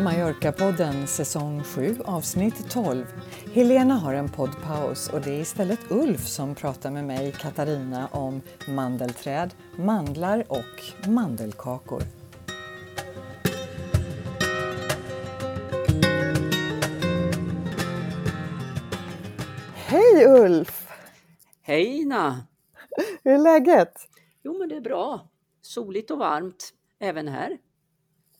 Mallorca-podden säsong 7 avsnitt 12. Helena har en poddpaus och det är istället Ulf som pratar med mig, Katarina, om mandelträd, mandlar och mandelkakor. Hej Ulf! Hej Ina! Hur är läget? Jo men det är bra. Soligt och varmt även här.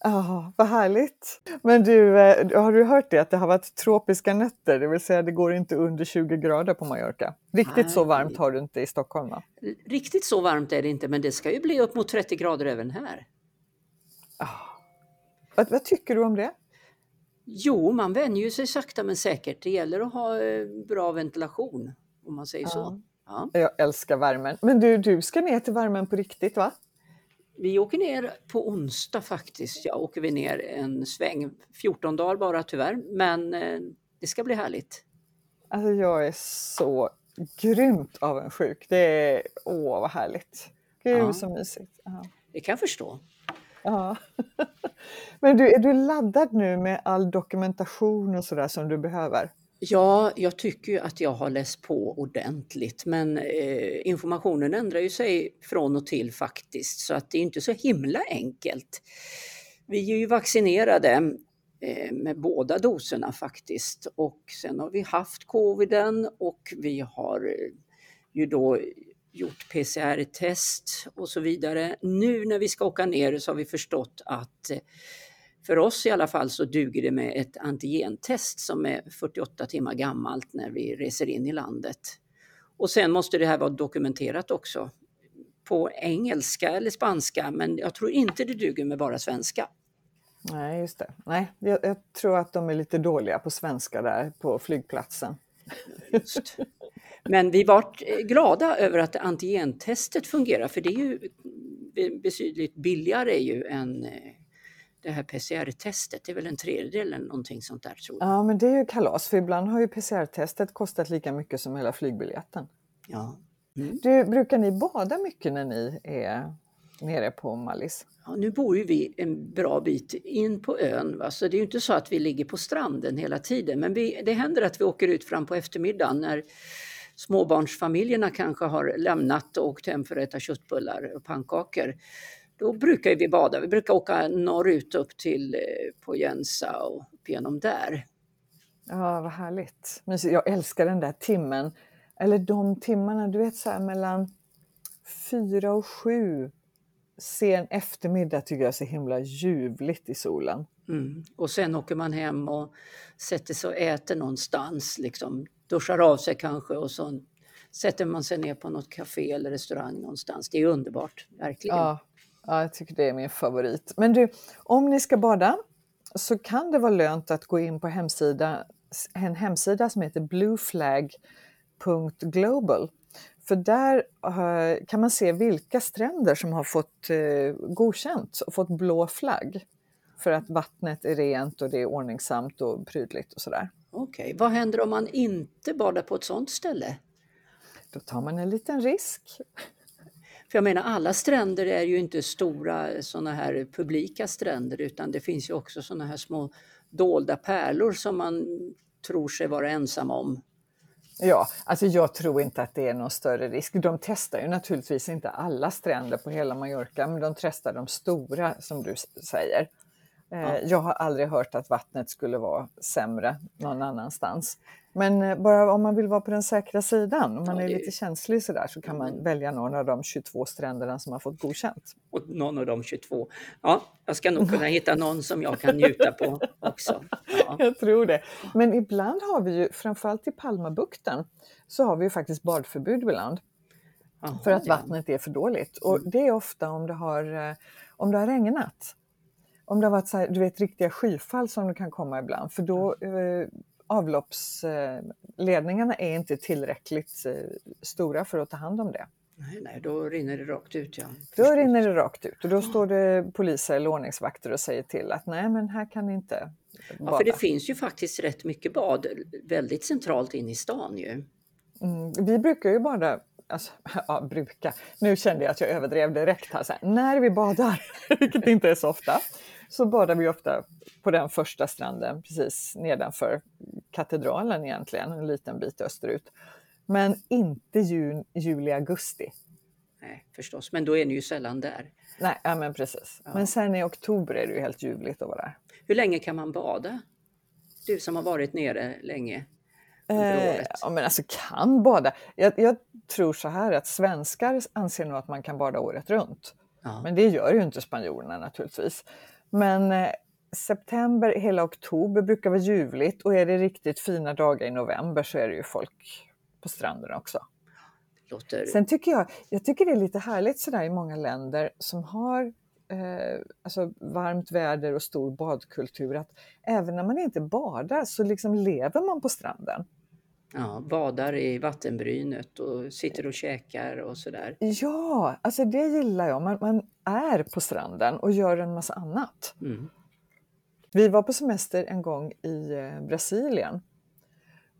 Ja, vad härligt. Men du, eh, har du hört det att det har varit tropiska nätter, det vill säga det går inte under 20 grader på Mallorca? Riktigt så varmt har du inte i Stockholm va? Riktigt så varmt är det inte men det ska ju bli upp mot 30 grader även här. Ja. Vad, vad tycker du om det? Jo, man vänjer sig sakta men säkert. Det gäller att ha eh, bra ventilation om man säger så. Ja. Jag älskar värmen. Men du, du ska ner till värmen på riktigt va? Vi åker ner på onsdag faktiskt. Ja, åker vi ner en sväng. 14 dagar bara tyvärr, men eh, det ska bli härligt. Alltså jag är så grymt avundsjuk. Det är, åh vad härligt. Gud ja. så mysigt. Ja. Det kan jag förstå. Ja. Men du, är du laddad nu med all dokumentation och sådär som du behöver? Ja, jag tycker ju att jag har läst på ordentligt men eh, informationen ändrar ju sig från och till faktiskt så att det är inte så himla enkelt. Vi är ju vaccinerade eh, med båda doserna faktiskt och sen har vi haft coviden och vi har eh, ju då gjort PCR-test och så vidare. Nu när vi ska åka ner så har vi förstått att eh, för oss i alla fall så duger det med ett antigentest som är 48 timmar gammalt när vi reser in i landet. Och sen måste det här vara dokumenterat också på engelska eller spanska men jag tror inte det duger med bara svenska. Nej, just det. Nej, jag, jag tror att de är lite dåliga på svenska där på flygplatsen. Just. Men vi var glada över att antigentestet fungerar för det är ju betydligt billigare ju än eh, det här PCR-testet, det är väl en tredjedel eller någonting sånt där tror jag. Ja men det är ju kalas för ibland har ju PCR-testet kostat lika mycket som hela flygbiljetten. Ja. Mm. Du, brukar ni bada mycket när ni är nere på Mallis? Ja, nu bor ju vi en bra bit in på ön, va? så det är inte så att vi ligger på stranden hela tiden. Men vi, det händer att vi åker ut fram på eftermiddagen när småbarnsfamiljerna kanske har lämnat och åkt hem för att äta köttbullar och pannkakor. Då brukar vi bada. Vi brukar åka norrut upp till eh, på Jensa och upp genom där. Ja, vad härligt. Jag älskar den där timmen, eller de timmarna, du vet så här mellan fyra och sju sen eftermiddag tycker jag är så himla ljuvligt i solen. Mm. Och sen åker man hem och sätter sig och äter någonstans, liksom duschar av sig kanske och så sätter man sig ner på något café eller restaurang någonstans. Det är underbart, verkligen. Ja, ja, jag tycker det är min favorit. Men du, om ni ska bada så kan det vara lönt att gå in på hemsida, en hemsida som heter blueflag.global för där uh, kan man se vilka stränder som har fått uh, godkänt och fått blå flagg. För att vattnet är rent och det är ordningsamt och prydligt och sådär. Okej, okay. vad händer om man inte badar på ett sådant ställe? Då tar man en liten risk. För jag menar alla stränder är ju inte stora sådana här publika stränder utan det finns ju också sådana här små dolda pärlor som man tror sig vara ensam om. Ja, alltså jag tror inte att det är någon större risk. De testar ju naturligtvis inte alla stränder på hela Mallorca, men de testar de stora som du säger. Eh, ja. Jag har aldrig hört att vattnet skulle vara sämre någon annanstans. Men eh, bara om man vill vara på den säkra sidan, om man ja, är lite känslig sådär, så kan man välja någon av de 22 stränderna som har fått godkänt. Och någon av de 22. Ja, jag ska nog kunna hitta någon som jag kan njuta på också. Ja. Jag tror det. Men ibland har vi ju, framförallt i Palmabukten, så har vi ju faktiskt badförbud ibland. Aha, för att vattnet är för dåligt. Och mm. det är ofta om det har, eh, om det har regnat. Om det har varit så här, du vet, riktiga skyfall som det kan komma ibland, för då eh, avloppsledningarna är inte tillräckligt eh, stora för att ta hand om det. Nej, nej, då rinner det rakt ut. Ja. Då rinner det rakt ut och då står det poliser eller ordningsvakter och säger till att nej, men här kan ni inte bada. Ja, för det finns ju faktiskt rätt mycket bad väldigt centralt in i stan ju. Mm, vi brukar ju bada Alltså, ja, brukar. Nu kände jag att jag överdrev direkt här. Så här, när vi badar, vilket inte är så ofta, så badar vi ofta på den första stranden precis nedanför katedralen egentligen, en liten bit österut. Men inte jun, juli, augusti. Nej, förstås, men då är ni ju sällan där. Nej, ja, men precis. Ja. Men sen i oktober är det ju helt ljuvligt att vara där. Hur länge kan man bada? Du som har varit nere länge. Eh, ja, men alltså kan bada. Jag, jag, tror så här att svenskar anser nog att man kan bada året runt. Ja. Men det gör ju inte spanjorerna naturligtvis. Men eh, september, hela oktober brukar vara ljuvligt och är det riktigt fina dagar i november så är det ju folk på stranden också. Låter... Sen tycker jag, jag tycker det är lite härligt sådär i många länder som har eh, alltså varmt väder och stor badkultur att även när man inte badar så liksom lever man på stranden. Ja, badar i vattenbrynet och sitter och käkar och sådär. Ja, alltså det gillar jag. Man, man är på stranden och gör en massa annat. Mm. Vi var på semester en gång i eh, Brasilien.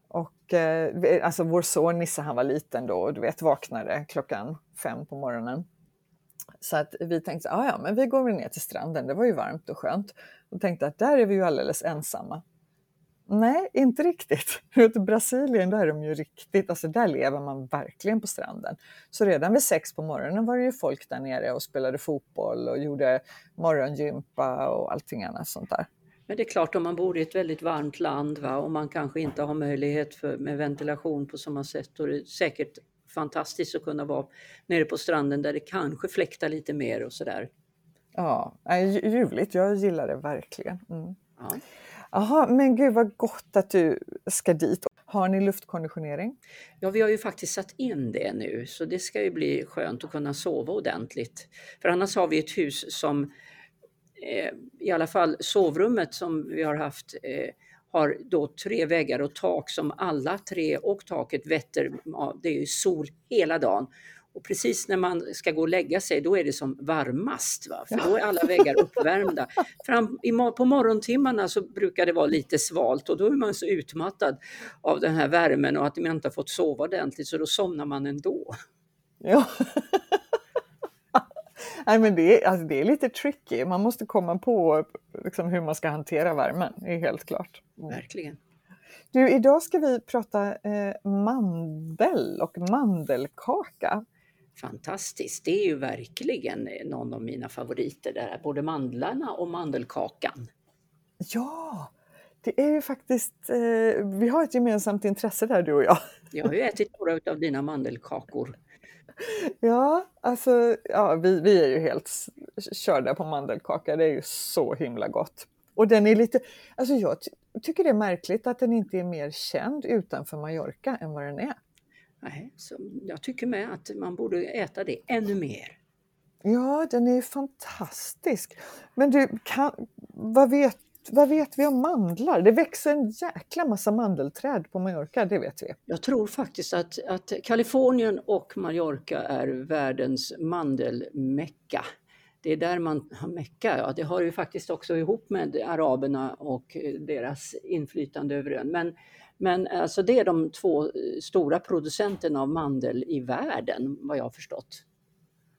Och, eh, alltså vår son Nisse han var liten då och du vet vaknade klockan fem på morgonen. Så att vi tänkte, ah, ja men vi går väl ner till stranden, det var ju varmt och skönt. Och tänkte att där är vi ju alldeles ensamma. Nej, inte riktigt. I Brasilien där är de ju riktigt, alltså där lever man verkligen på stranden. Så redan vid sex på morgonen var det ju folk där nere och spelade fotboll och gjorde morgongympa och allting annat sånt där. Men det är klart om man bor i ett väldigt varmt land va, och man kanske inte har möjlighet för, med ventilation på samma sätt, då är det säkert fantastiskt att kunna vara nere på stranden där det kanske fläktar lite mer och sådär. Ja, ljuvligt. Jag gillar det verkligen. Mm. Ja. Jaha, men gud vad gott att du ska dit. Har ni luftkonditionering? Ja, vi har ju faktiskt satt in det nu, så det ska ju bli skönt att kunna sova ordentligt. För annars har vi ett hus som, eh, i alla fall sovrummet som vi har haft, eh, har då tre väggar och tak som alla tre och taket vetter, det är ju sol hela dagen. Och precis när man ska gå och lägga sig, då är det som varmast. Va? För då är alla väggar uppvärmda. Fram, på morgontimmarna så brukar det vara lite svalt och då är man så utmattad av den här värmen och att man inte har fått sova ordentligt så då somnar man ändå. Ja. Nej, men det, är, alltså det är lite tricky. Man måste komma på liksom, hur man ska hantera värmen, det är helt klart. Mm. Verkligen. Du, idag ska vi prata eh, mandel och mandelkaka. Fantastiskt, det är ju verkligen någon av mina favoriter, där, både mandlarna och mandelkakan. Ja, det är ju faktiskt, eh, vi har ett gemensamt intresse där du och jag. Jag har ju ätit några av dina mandelkakor. Ja, alltså ja, vi, vi är ju helt körda på mandelkaka, det är ju så himla gott. Och den är lite, alltså jag ty tycker det är märkligt att den inte är mer känd utanför Mallorca än vad den är. Nej, så jag tycker med att man borde äta det ännu mer. Ja, den är fantastisk. Men du, kan, vad, vet, vad vet vi om mandlar? Det växer en jäkla massa mandelträd på Mallorca, det vet vi. Jag tror faktiskt att, att Kalifornien och Mallorca är världens mandelmecka. Det är där man har Mecka, ja, det har ju faktiskt också ihop med araberna och deras inflytande över ön. Men men alltså det är de två eh, stora producenterna av mandel i världen, vad jag har förstått.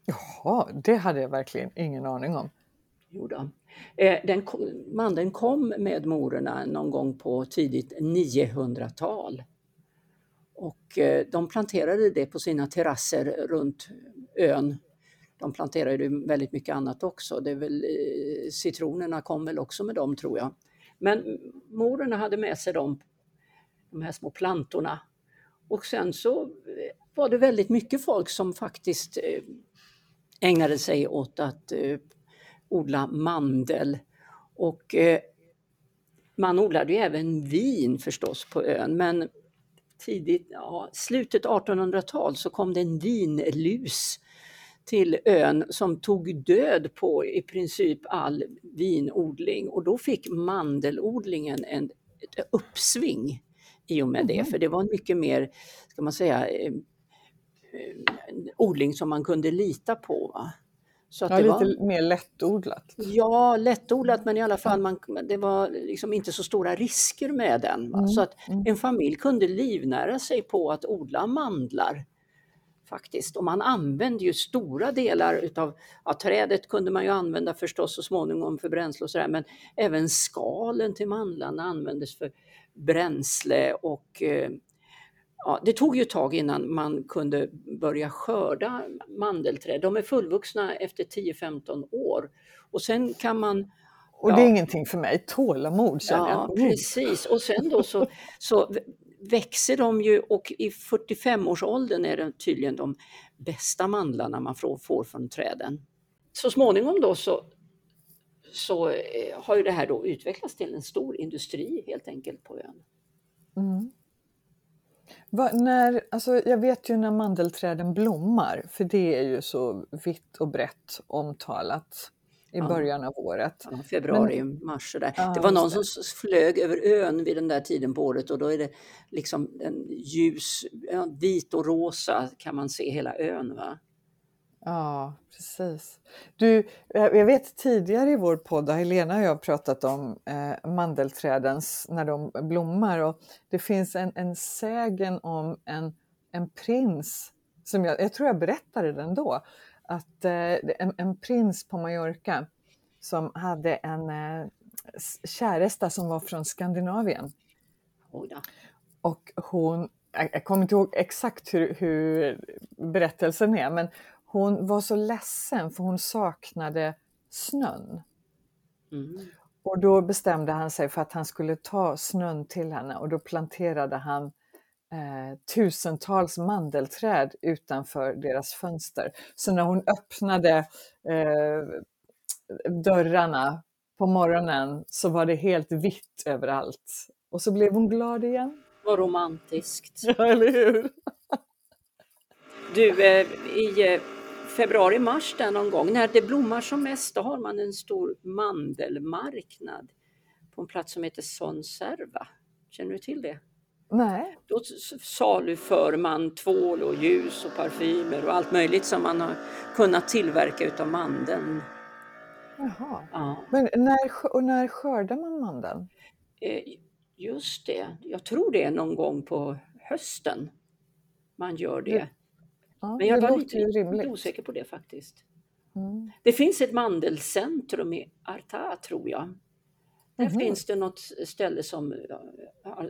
Jaha, det hade jag verkligen ingen aning om. Jo då. Eh, den, mandeln kom med morerna någon gång på tidigt 900-tal. Och de planterade det på sina terrasser runt ön. De planterade väldigt mycket annat också. Det är väl, citronerna kom väl också med dem tror jag. Men morerna hade med sig dem de här små plantorna. Och sen så eh, var det väldigt mycket folk som faktiskt eh, ägnade sig åt att eh, odla mandel. Och man odlade ju även vin förstås på ön, men tidigt, ja, slutet 1800-tal så kom det en vinlus till ön som tog död på i princip all vinodling och då fick mandelodlingen en, ett uppsving i och med det, för det var en mycket mer, ska man säga, eh, eh, odling som man kunde lita på. Va? Så att ja, det lite var, mer lättodlat. Ja, lättodlat men i alla fall man, det var liksom inte så stora risker med den. Mm. Så att mm. en familj kunde livnära sig på att odla mandlar. faktiskt. Och man använde ju stora delar utav, ja, trädet kunde man ju använda förstås så småningom för bränsle och sådär, men även skalen till mandlarna användes för bränsle och eh, ja, det tog ju ett tag innan man kunde börja skörda mandelträd. De är fullvuxna efter 10-15 år och sen kan man och det är ingenting för mig, tålamod känner ja, jag. Precis, och sen då så, så växer de ju och i 45-årsåldern är det tydligen de bästa mandlarna man får från träden. Så småningom då så, så eh, har ju det här då utvecklats till en stor industri helt enkelt på ön. Mm. Va, när, alltså jag vet ju när mandelträden blommar, för det är ju så vitt och brett omtalat i början av året. Ja, februari, Men, mars sådär. Ja, det var någon som flög över ön vid den där tiden på året och då är det liksom en ljus, vit och rosa kan man se hela ön. Va? Ja, precis. Du, eh, jag vet tidigare i vår podd har Helena och jag pratat om eh, mandelträdens, när de blommar och det finns en, en sägen om en, en prins, som jag, jag tror jag berättade den då, att eh, en, en, prins på Mallorca som hade en eh, käresta som var från Skandinavien. Och hon, jag, jag kommer inte ihåg exakt hur, hur berättelsen är, men hon var så ledsen för hon saknade snön. Mm. Och då bestämde han sig för att han skulle ta snön till henne och då planterade han eh, tusentals mandelträd utanför deras fönster. Så när hon öppnade eh, dörrarna på morgonen så var det helt vitt överallt. Och så blev hon glad igen. Vad romantiskt. Ja, eller hur? Du, eh, i eh, februari-mars där någon gång, när det blommar som mest, då har man en stor mandelmarknad på en plats som heter Sonserva. Känner du till det? Nej. Då saluför man tvål och ljus och parfymer och allt möjligt som man har kunnat tillverka utav mandeln. Jaha. Ja. Men när, och när skördar man mandeln? Eh, just det, jag tror det är någon gång på hösten man gör det. Ja, Men jag var lite, lite, osäker på det faktiskt. Mm. Det finns ett mandelcentrum i Arta tror jag. Där mm. finns det något ställe som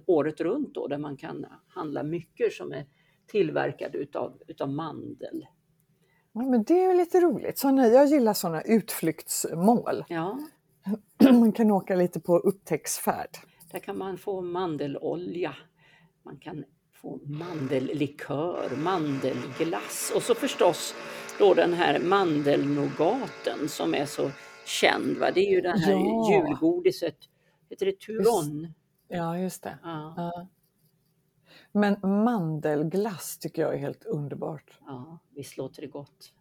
året runt då, där man kan handla mycket som är tillverkade utav, utav mandel. Ja, men det är lite roligt. Såna, jag gillar sådana utflyktsmål. Ja. Man kan åka lite på upptäcktsfärd. Där kan man få mandelolja. Man kan få mandellikör, mandelglass och så förstås då den här mandelnogaten som är så känd. Va? Det är ju det här ja. julgodiset, heter det Turon? Just, ja, just det. Ja. Ja. Men mandelglass tycker jag är helt underbart. Ja, visst låter det gott.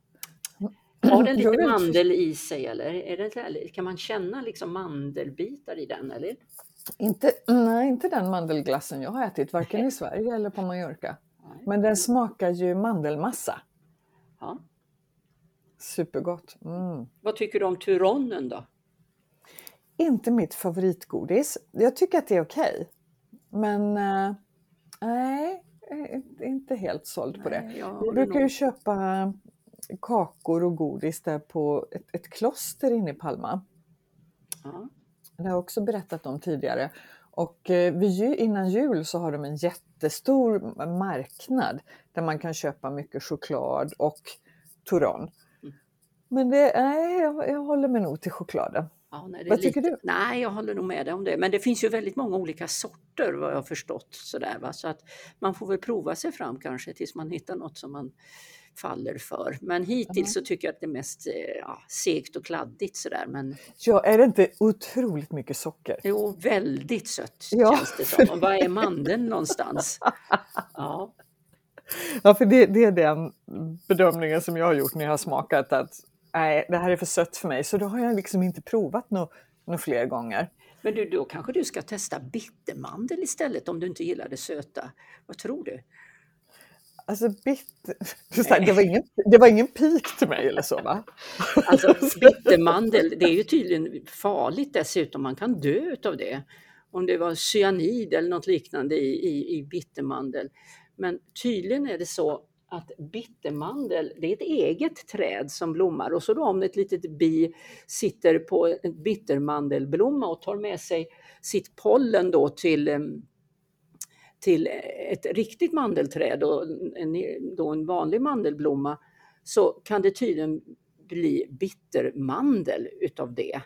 Har den lite mandel i sig eller är det, kan man känna liksom mandelbitar i den? Eller? Inte, nej, inte den mandelglassen jag har ätit, varken i Sverige eller på Mallorca. Men den smakar ju mandelmassa. Ja. Supergott. Mm. Vad tycker du om Turonnen då? Inte mitt favoritgodis. Jag tycker att det är okej. Okay. Men äh, nej, inte helt såld på det. jag, brukar ju köpa kakor och godis där på ett, ett kloster inne i Palma. Ja. Det har jag också berättat om tidigare. Och eh, vid, innan jul så har de en jättestor marknad där man kan köpa mycket choklad och Turon. Mm. Men det, nej, jag, jag håller mig nog till chokladen. Ja, nej, vad tycker lite, du? Nej, jag håller nog med dig om det. Men det finns ju väldigt många olika sorter vad jag har förstått. Sådär, va? Så att man får väl prova sig fram kanske tills man hittar något som man faller för. Men hittills så tycker jag att det är mest eh, ja, segt och kladdigt sådär. Men... Ja, är det inte otroligt mycket socker? Jo, väldigt sött ja. känns det som. Och var är mandeln någonstans? Ja. Ja, för det, det, är den bedömningen som jag har gjort när jag har smakat att nej, det här är för sött för mig. Så då har jag liksom inte provat något no fler gånger. Men du, då kanske du ska testa bittermandel istället om du inte gillar det söta. Vad tror du? Alltså bitter... Det var, ingen, det var ingen pik till mig eller så va? Alltså bittermandel, det är ju tydligen farligt dessutom, man kan dö av det. Om det var cyanid eller något liknande i, i, i bittermandel. Men tydligen är det så att bittermandel, det är ett eget träd som blommar och så då om ett litet bi sitter på en bittermandelblomma och tar med sig sitt pollen då till, till ett riktigt mandelträd och en, då en vanlig mandelblomma så kan det tydligen bli bittermandel utav det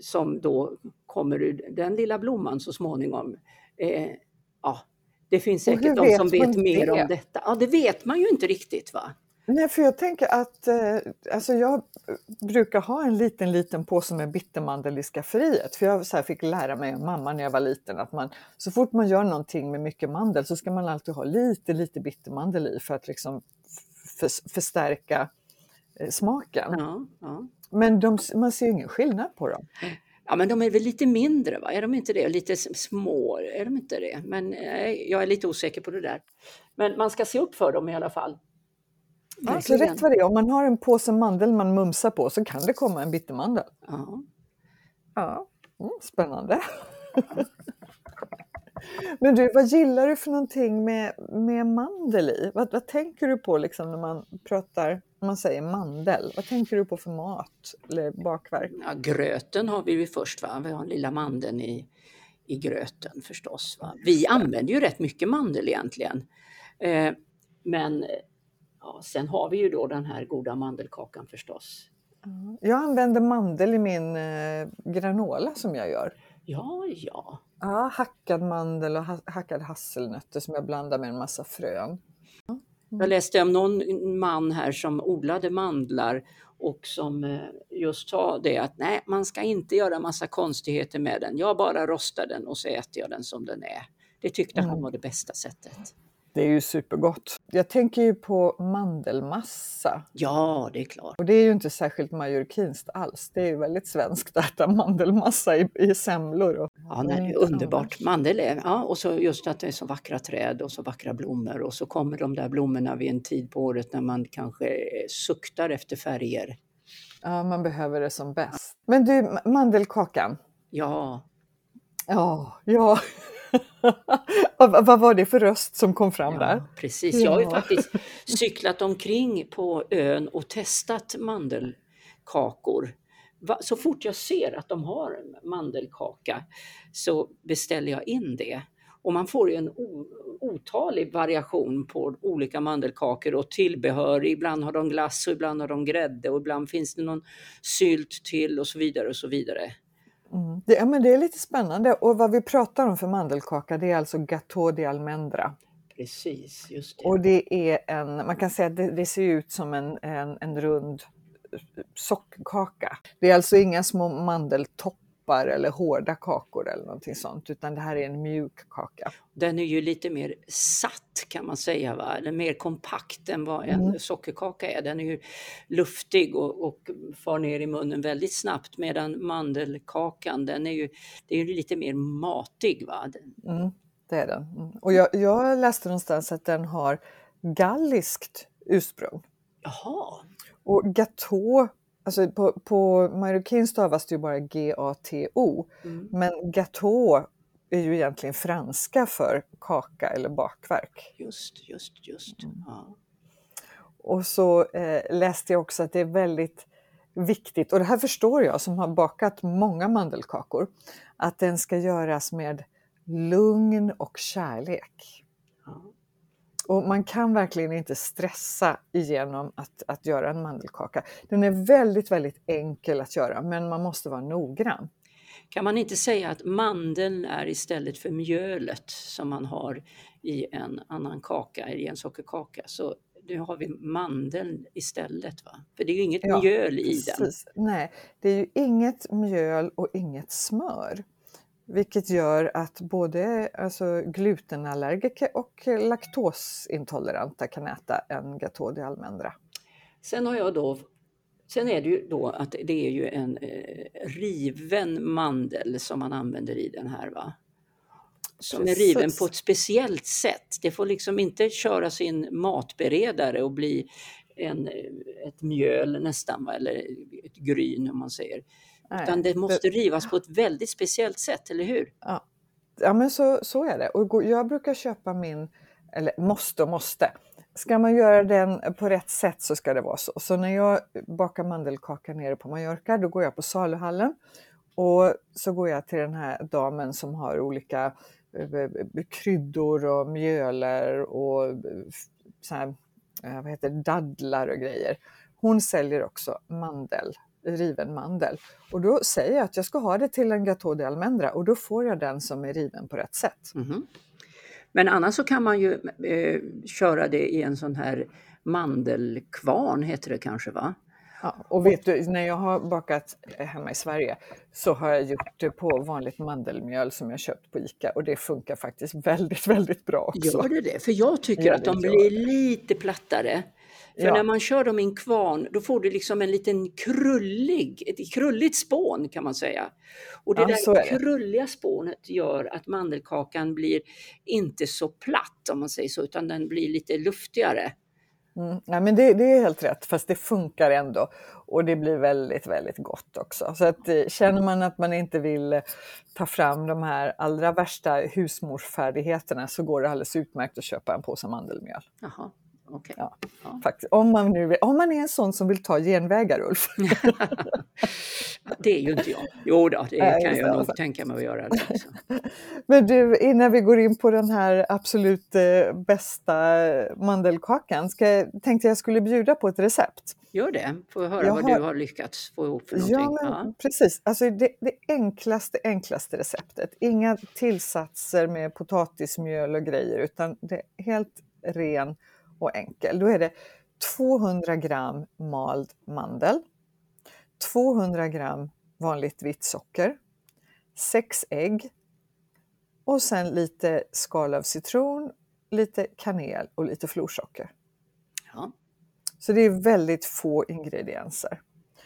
som då kommer ur den lilla blomman så småningom. Eh, ja, det finns säkert de som vet mer det? om detta. Ja, det vet man ju inte riktigt va? Nej, för jag tänker att eh, alltså jag brukar ha en liten, liten påse med bittermandel i skafferiet. För jag så fick lära mig av mamma när jag var liten att man, så fort man gör någonting med mycket mandel så ska man alltid ha lite, lite bittermandel i för att liksom för, förstärka eh, smaken. Ja, ja. Men de, man ser ju ingen skillnad på dem. ja, men de är väl lite mindre va? Är de inte det? Lite små, är de inte det? Men eh, jag är lite osäker på det där. Men man ska se upp för dem i alla fall. Ja, så rätt vad det är, om man har en påse mandel man mumsar på så kan det komma en bittermandel. Ja. Ja, mm, spännande. Men du, vad gillar du för någonting med, med mandel i? Vad, vad tänker du på liksom när man pratar, när man säger mandel? Vad tänker du på för mat eller bakverk? Ja, gröten har vi ju först, va? vi har den lilla mandeln i, i gröten förstås. Va? Vi använder ju rätt mycket mandel egentligen. Eh, men ja, sen har vi ju då den här goda mandelkakan förstås. Jag använder mandel i min eh, granola som jag gör. Ja, ja. Ja, hackad mandel och ha, hackad hasselnötter som jag blandar med en massa frön. Jag läste om någon man här som odlade mandlar och som eh, just sa det att nej, man ska inte göra massa konstigheter med den. Jag bara rostar den och så äter jag den som den är. Det tyckte han Mm. var det bästa sättet. Det är ju supergott. Jag tänker ju på mandelmassa. Ja, det är klart. Och det är ju inte särskilt majorkinskt alls. Det är ju väldigt svenskt att äta mandelmassa i, i semlor. Och, Ja, nej, det är underbart. Mandel är, ja, och så just att det är så vackra träd och så vackra blommor och så kommer de där blommorna vid en tid på året när man kanske eh, suktar efter färger. Ja, man behöver det som bäst. Men du, ma- mandelkakan. Ja, Ja, ja. vad, var det för röst som kom fram där? ja precis. Jag har ju faktiskt cyklat omkring på ön och testat mandelkakor. Så fort jag ser att de har mandelkaka så beställer jag in det. Och man får ju en otalig variation på olika mandelkakor och tillbehör. Ibland har de glass och ibland har de grädde och ibland finns det någon sylt till och så vidare och så vidare. Mm. Det, ja, men det är lite spännande. Och vad vi pratar om för mandelkaka det är alltså gâteau de almendra. Precis, just det. Och det är en, man kan säga att det, det ser ut som en, en, en rund sockerkaka. Det är alltså inga små mandeltoppar eller hårda kakor eller någonting sånt, utan det här är en mjuk kaka. Den är ju lite mer satt kan man säga, va? Den är mer kompakt än vad en Mm. sockerkaka är. Den är ju luftig och, och far ner i munnen väldigt snabbt medan mandelkakan den är ju, det är ju lite mer matig. Va? Mm, det är den. Mm. Och jag, jag läste någonstans att den har galliskt ursprung. Jaha, Och gâteau, alltså på, på marockin stavas det ju bara G-A-T-O, mm. men gâteau är ju egentligen franska för kaka eller bakverk. just, just, just. Mm. Ja. Och så eh, läste jag också att det är väldigt viktigt, och det här förstår jag som har bakat många mandelkakor, att den ska göras med lugn och kärlek. Ja. Och man kan verkligen inte stressa igenom att, att göra en mandelkaka. Den är väldigt, väldigt enkel att göra, men man måste vara noggrann. Kan man inte säga att mandeln är istället för mjölet som man har i en annan kaka, i en sockerkaka, så nu har vi mandeln istället. Va? För det är ju inget Ja, mjöl i den. Precis. Nej, det är ju inget mjöl och inget smör. Vilket gör att både alltså, glutenallergiker och laktosintoleranta kan äta en gâteau de almendra. Sen har jag då Sen är det ju då att det är ju en eh, riven mandel som man använder i den här. va? Som är riven Precis. på ett speciellt sätt. Det får liksom inte köra sin matberedare och bli en, ett mjöl nästan, va? eller ett gryn om man säger. Utan det måste rivas på ett väldigt speciellt sätt, eller hur? Ja, men så, så är det. Och jag brukar köpa min, eller måste och måste, ska man göra den på rätt sätt så ska det vara så. Så när jag bakar mandelkaka nere på Mallorca då går jag på saluhallen och så går jag till den här damen som har olika eh, kryddor och mjöler och eh, så här, eh, vad heter dadlar och grejer. Hon säljer också mandel, riven mandel. Och då säger jag att jag ska ha det till en gâteau de almendra och då får jag den som är riven på rätt sätt. Mm. Men annars så kan man ju eh, köra det i en sån här mandelkvarn, heter det kanske va? Ja, och vet du, när jag har bakat hemma i Sverige så har jag gjort det på vanligt mandelmjöl som jag köpt på ICA och det funkar faktiskt väldigt, väldigt bra också. Gör det det? För jag tycker ja, att de blir lite plattare. För ja. när man kör dem i en kvarn då får du liksom en liten krullig, ett krulligt spån kan man säga. Och det ja, där krulliga spånet gör att mandelkakan blir inte så platt om man säger så, utan den blir lite luftigare. Mm. Ja, men det, det, är helt rätt, fast det funkar ändå. Och det blir väldigt, väldigt gott också. Så att, eh, känner man att man inte vill eh, ta fram de här allra värsta husmorsfärdigheterna så går det alldeles utmärkt att köpa en påse mandelmjöl. Jaha. Okay. Ja, ja. Faktiskt. Om, man nu om man är en sån som vill ta genvägar, Ulf. det är ju inte jag. Jo då, det Nej, kan jag nog alltså. tänka mig att göra. Det också. Men du, innan vi går in på den här absolut eh, bästa mandelkakan, ska, tänkte jag skulle bjuda på ett recept. Gör det, får höra jag vad har... du har lyckats få ihop för någonting. Ja, men, ja. precis. Alltså det, det, enklaste, enklaste receptet. Inga tillsatser med potatismjöl och grejer, utan det är helt ren och enkel. Då är det 200 gram mald mandel, 200 gram vanligt vitt socker, 6 ägg och sen lite skal av citron, lite kanel och lite florsocker. Ja. Så det är väldigt få ingredienser.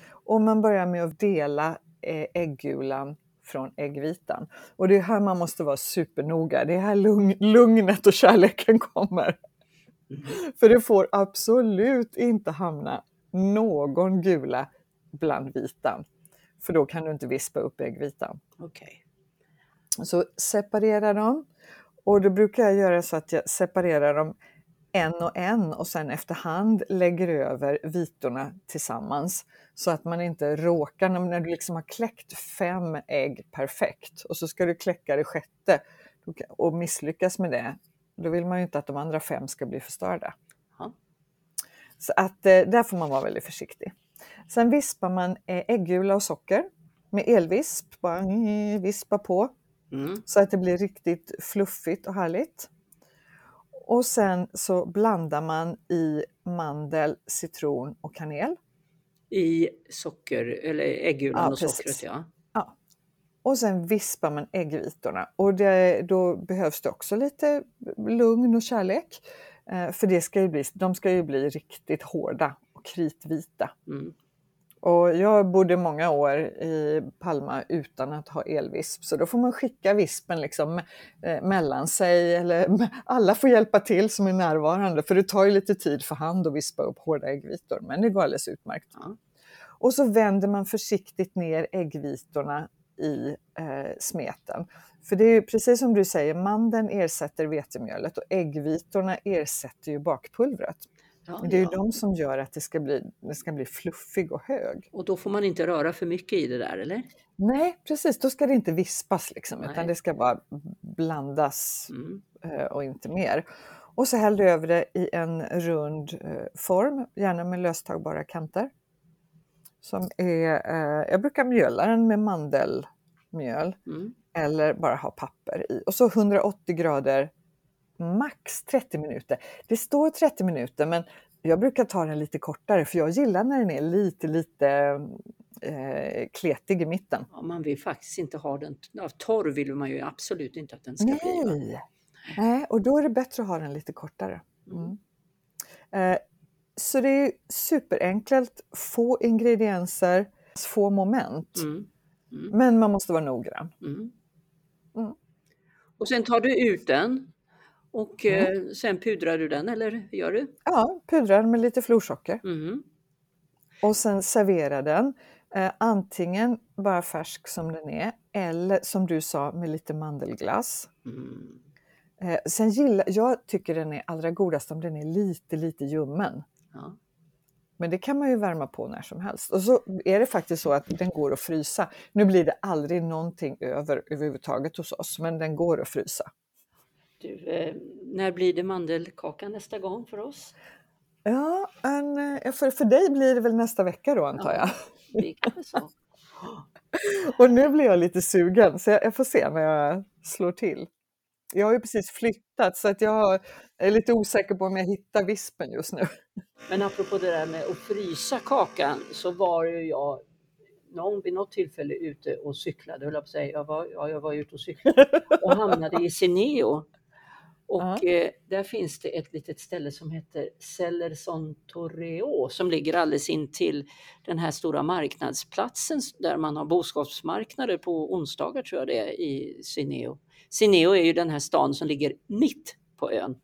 Och man börjar med att dela eh, äggulan från äggvitan. Och det är här man måste vara supernoga. Det är här lugnet och kärleken kommer. För det får absolut inte hamna någon gula bland vitan. För då kan du inte vispa upp äggvitan. Okay. Så separera dem. Och då brukar jag göra så att jag separerar dem en och en och sen efterhand lägger över vitorna tillsammans. Så att man inte råkar, när du liksom har kläckt fem ägg perfekt och så ska du kläcka det sjätte och misslyckas med det, då vill man ju inte att de andra fem ska bli förstörda. Så att eh, där får man vara väldigt försiktig. Sen vispar man eh, äggula och socker med elvisp, bara vispa på. Mm. Så att det blir riktigt fluffigt och härligt. Och sen så blandar man i mandel, citron och kanel. I socker, eller äggulan ja, och precis. sockret ja. Och sen vispar man äggvitorna och det, då behövs det också lite lugn och kärlek. Eh, för det ska ju bli, de ska ju bli riktigt hårda och kritvita. Mm. Och jag bodde många år i Palma utan att ha elvisp så då får man skicka vispen liksom eh, mellan sig eller alla får hjälpa till som är närvarande för det tar ju lite tid för hand att vispa upp hårda äggvitor men det går alldeles utmärkt. Ja. Och så vänder man försiktigt ner äggvitorna i eh, smeten. För det är precis som du säger, mandeln ersätter vetemjölet och äggvitorna ersätter ju bakpulvret. Ja, det är ja. ju de som gör att det ska, bli, det ska bli fluffig och hög. Och då får man inte röra för mycket i det där eller? Nej precis, då ska det inte vispas liksom, utan det ska bara blandas mm. eh, och inte mer. Och så häller du över det i en rund eh, form, gärna med löstagbara kanter som är, eh, jag brukar mjöla den med mandelmjöl mm. eller bara ha papper i. Och så 180 grader max 30 minuter. Det står 30 minuter men jag brukar ta den lite kortare för jag gillar när den är lite, lite eh, kletig i mitten. Ja, man vill faktiskt inte ha den, av torr vill man ju absolut inte att den ska Nej. bli. Nej, och då är det bättre att ha den lite kortare. Mm. Eh, så det är superenkelt, få ingredienser, få moment. Mm. Mm. Men man måste vara noggrann. Mm. mm. Och sen tar du ut den och mm. eh, sen pudrar du den, eller gör du? Ja, pudrar med lite florsocker. Mm. Och sen serverar den. Eh, antingen bara färsk som den är eller som du sa med lite mandelglass. Eh, sen gillar, jag tycker den är allra godast om den är lite, lite ljummen. Ja. Men det kan man ju värma på när som helst. Och så är det faktiskt så att den går att frysa. Nu blir det aldrig någonting över överhuvudtaget hos oss, men den går att frysa. Du, eh, när blir det mandelkaka nästa gång för oss? Ja, en, eh, för, för dig blir det väl nästa vecka då antar jag. Det kanske så. Och nu blir jag lite sugen så jag, jag får se när jag slår till. Jag har ju precis flyttat så att jag är lite osäker på om jag hittar vispen just nu. Men apropå det där med att frysa kakan så var ju jag någon, vid något tillfälle ute och cyklade, höll jag på att säga. Jag var, ja, jag var ute och cyklade och hamnade i Sineo. Och Ja. eh, där finns det ett litet ställe som heter Cellerson Torreo som ligger alldeles in till den här stora marknadsplatsen där man har boskapsmarknader på onsdagar tror jag det är i Sineo. Sineo är ju den här stan som ligger mitt på ön.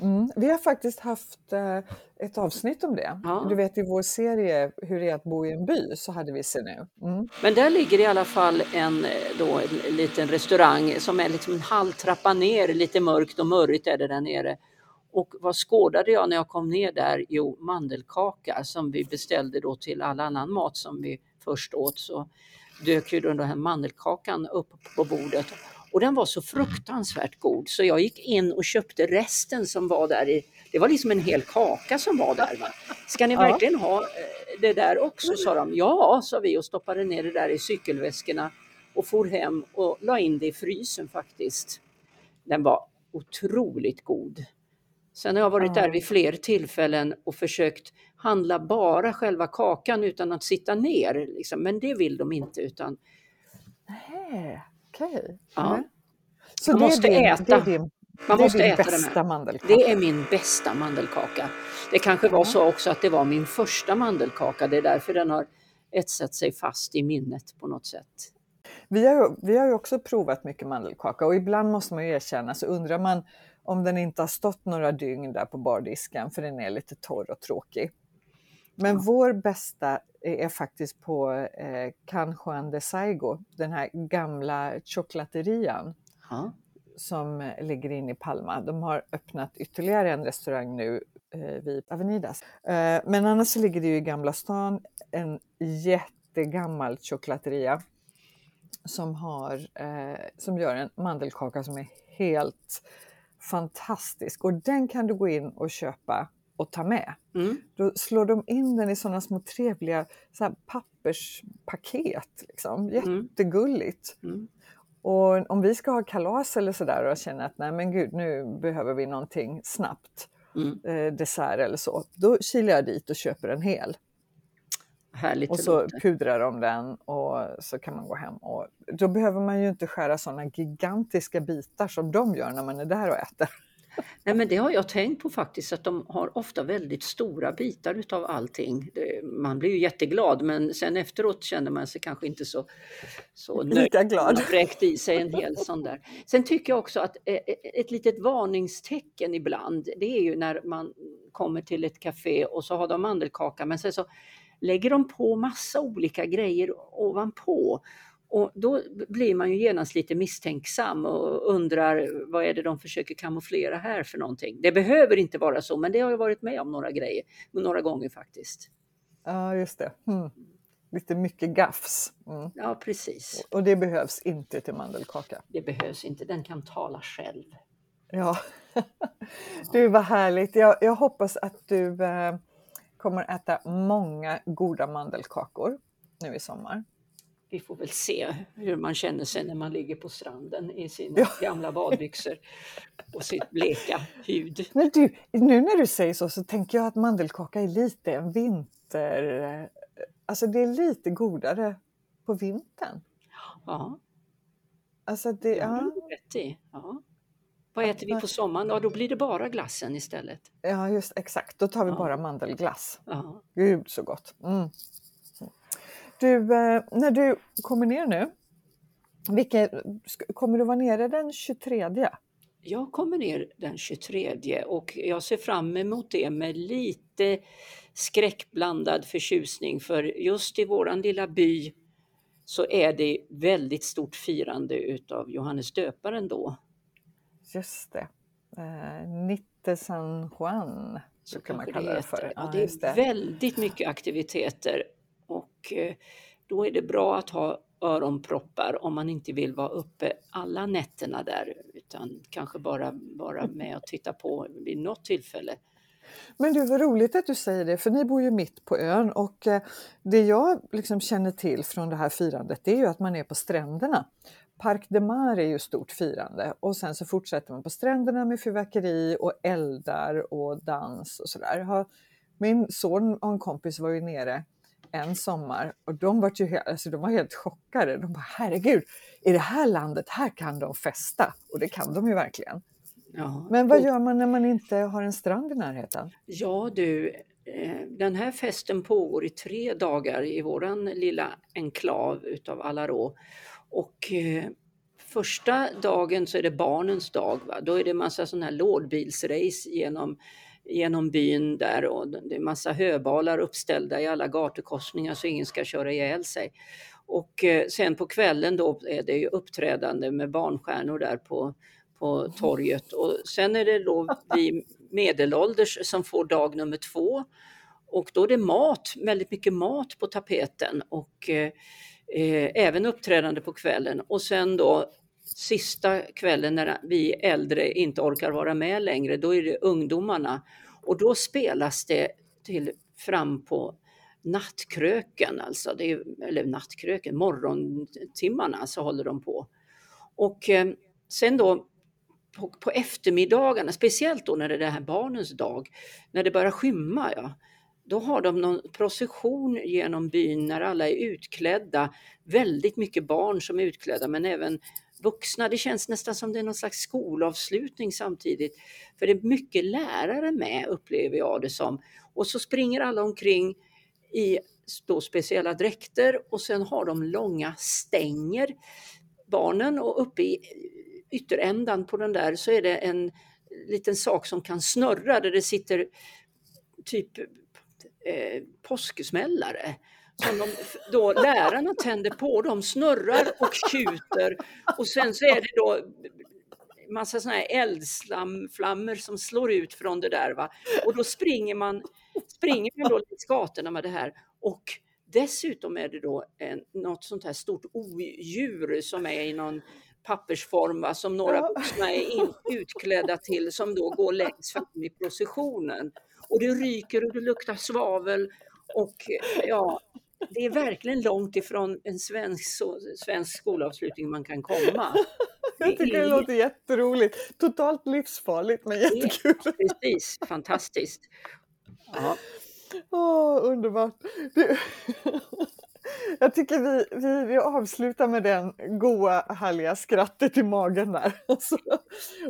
Mm. Vi har faktiskt haft eh, ett avsnitt om det. Ja. Du vet i vår serie Hur det är att bo i en by så hade vi nu. Mm. Men där ligger i alla fall en, eh, då, en liten restaurang som är liksom en halv trappa ner, lite mörkt och murrigt är det där nere. Och vad skådade jag när jag kom ner där? Jo, mandelkaka som vi beställde då till all annan mat som vi först åt. Så dök ju den här mandelkakan upp på bordet. Och den var så fruktansvärt god så jag gick in och köpte resten som var där i. Det var liksom en hel kaka som var där. Va? Ska ni verkligen ha eh, det där också? sa de. Ja, sa vi och stoppade ner det där i cykelväskorna och for hem och la in det i frysen faktiskt. Den var otroligt god. Sen har jag varit där vid fler tillfällen och försökt handla bara själva kakan utan att sitta ner. Liksom. Men det vill de inte utan Nej, okej. Ja. Nej. Så Man det är måste din, äta. Det är din, man det är måste din äta den bästa här. mandelkaka? Det är min bästa mandelkaka. Det kanske var så också att det var min första mandelkaka. Det är därför den har etsat sig fast i minnet på något sätt. Vi har, vi har ju också provat mycket mandelkaka och ibland måste man ju erkänna så undrar man om den inte har stått några dygn där på bardisken för den är lite torr och tråkig. Men Ja. vår bästa är faktiskt på eh, Can Juan de Saigo, den här gamla chocolaterian Ja. som ligger inne i Palma. De har öppnat ytterligare en restaurang nu eh, vid Avenidas. Eh, men annars så ligger det ju i Gamla stan en jättegammal chocolateria som, har, eh, som gör en mandelkaka som är helt fantastisk och den kan du gå in och köpa och ta med. Mm. Då slår de in den i sådana små trevliga så här, papperspaket. Liksom. Mm. Jättegulligt. Mm. Och om vi ska ha kalas eller sådär och känner att nej men gud nu behöver vi någonting snabbt, Mm. eh, dessert eller så, då kilar jag dit och köper en hel. Härligt Och så låter. pudrar de den och så kan man gå hem. Och då behöver man ju inte skära sådana gigantiska bitar som de gör när man är där och äter. Nej, men det har jag tänkt på faktiskt att de har ofta väldigt stora bitar utav allting. Det, man blir ju jätteglad men sen efteråt känner man sig kanske inte så, så. Lika glad. vräkt i sig en hel sån där. Sen tycker jag också att eh, ett litet varningstecken ibland, det är ju när man kommer till ett café och så har de mandelkaka men sen så lägger de på massa olika grejer ovanpå. Och då blir man ju genast lite misstänksam och undrar vad är det de försöker kamouflera här för någonting. Det behöver inte vara så, men det har jag varit med om några grejer, några gånger faktiskt. Ja, just det. Mm. Lite mycket gafs. Mm. Ja, precis. Och det behövs inte till mandelkaka. Det behövs inte, den kan tala själv. Ja. Du, vad härligt. Jag, jag hoppas att du eh, kommer äta många goda mandelkakor nu i sommar. Vi får väl se hur man känner sig när man ligger på stranden i sina Ja. gamla badbyxor och sitt bleka hud. Men du, nu när du säger så så tänker jag att mandelkaka är lite en vinter... eh, Alltså det är lite godare på vintern. Ja, Alltså det, det ja, i. Ja. Vad äter vi på sommaren? Ja, då blir det bara glassen istället. ja, just exakt. Då tar vi Ja. bara mandelglass. Ja. Gud så gott. Mm. Du, eh, när du kommer ner nu, vilken, sk- kommer du vara nere den 23? Jag kommer ner den 23 och jag ser fram emot det med lite skräckblandad förtjusning för just i våran lilla by så är det väldigt stort firande utav Johannes döparen då. just det. Eh, Nitte San Juan så kan man kalla det, för. Ja, det är det. väldigt mycket aktiviteter och eh, då är det bra att ha öronproppar om man inte vill vara uppe alla nätterna där utan kanske bara vara med och titta på vid något tillfälle. Men du, vad roligt att du säger det, för ni bor ju mitt på ön och eh, det jag liksom känner till från det här firandet det är ju att man är på stränderna. Parc de Mar är ju stort firande och sen så fortsätter man på stränderna med fyrverkeri och eldar och dans och sådär. Min son och en kompis var ju nere en sommar och de var, ju helt, alltså de var helt chockade. De bara herregud, i det här landet, här kan de festa och det kan de ju verkligen. Ja, Men vad gör man när man inte har en strand i närheten? Ja du, eh, den här festen pågår i tre dagar i våran lilla enklav utav Alarå. Och eh, första dagen så är det barnens dag. Va? Då är det massa sådana här lådbilsrace genom, genom byn där och det är massa höbalar uppställda i alla gatukorsningar så ingen ska köra ihjäl sig. Och eh, sen på kvällen då är det ju uppträdande med barnstjärnor där på, på torget. Och sen är det då vi medelålders som får dag nummer två. Och då är det mat, väldigt mycket mat på tapeten och eh, eh, även uppträdande på kvällen. Och sen då sista kvällen när vi äldre inte orkar vara med längre, då är det ungdomarna och då spelas det till fram på nattkröken, alltså det är, eller nattkröken, morgontimmarna så håller de på. Och eh, sen då på, på, eftermiddagarna, speciellt då när det är det här barnens dag, när det börjar skymma, ja, då har de någon procession genom byn när alla är utklädda. Väldigt mycket barn som är utklädda men även vuxna. Det känns nästan som det är någon slags skolavslutning samtidigt. För det är mycket lärare med upplever jag det som. Och så springer alla omkring i då speciella dräkter och sen har de långa stänger, barnen, och uppe i ytterändan på den där så är det en liten sak som kan snurra där det sitter typ eh, påsksmällare som de, då lärarna tänder på, de snurrar och tjuter och sen så är det då massa sådana här eldflammor som slår ut från det där. Va? Och då springer man, springer man då längs gatorna med det här och dessutom är det då en, något sånt här stort odjur som är i någon pappersform va, som några vuxna är in, utklädda till som då går längst fram i processionen. Och det ryker och det luktar svavel och ja, det är verkligen långt ifrån en svensk, svensk skolavslutning man kan komma. Jag tycker det låter jätteroligt. Totalt livsfarligt men jättekul. Precis, fantastiskt. Ja. Oh, underbart. Du, jag tycker vi, vi, vi avslutar med den goa härliga skrattet i magen där. Och så,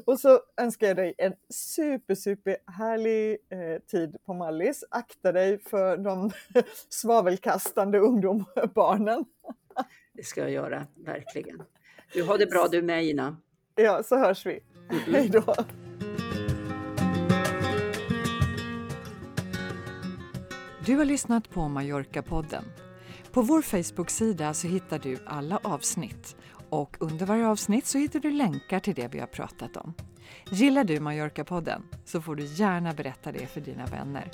och så önskar jag dig en super, super härlig eh, tid på Mallis. Akta dig för de svavelkastande ungdomsbarnen. Det ska jag göra, verkligen. Du har det bra du med Ina. Ja, så hörs vi. Mm -mm. Hej då. Du har lyssnat på Mallorca-podden på vår Facebook-sida så hittar du alla avsnitt och under varje avsnitt så hittar du länkar till det vi har pratat om. Gillar du Mallorca-podden så får du gärna berätta det för dina vänner.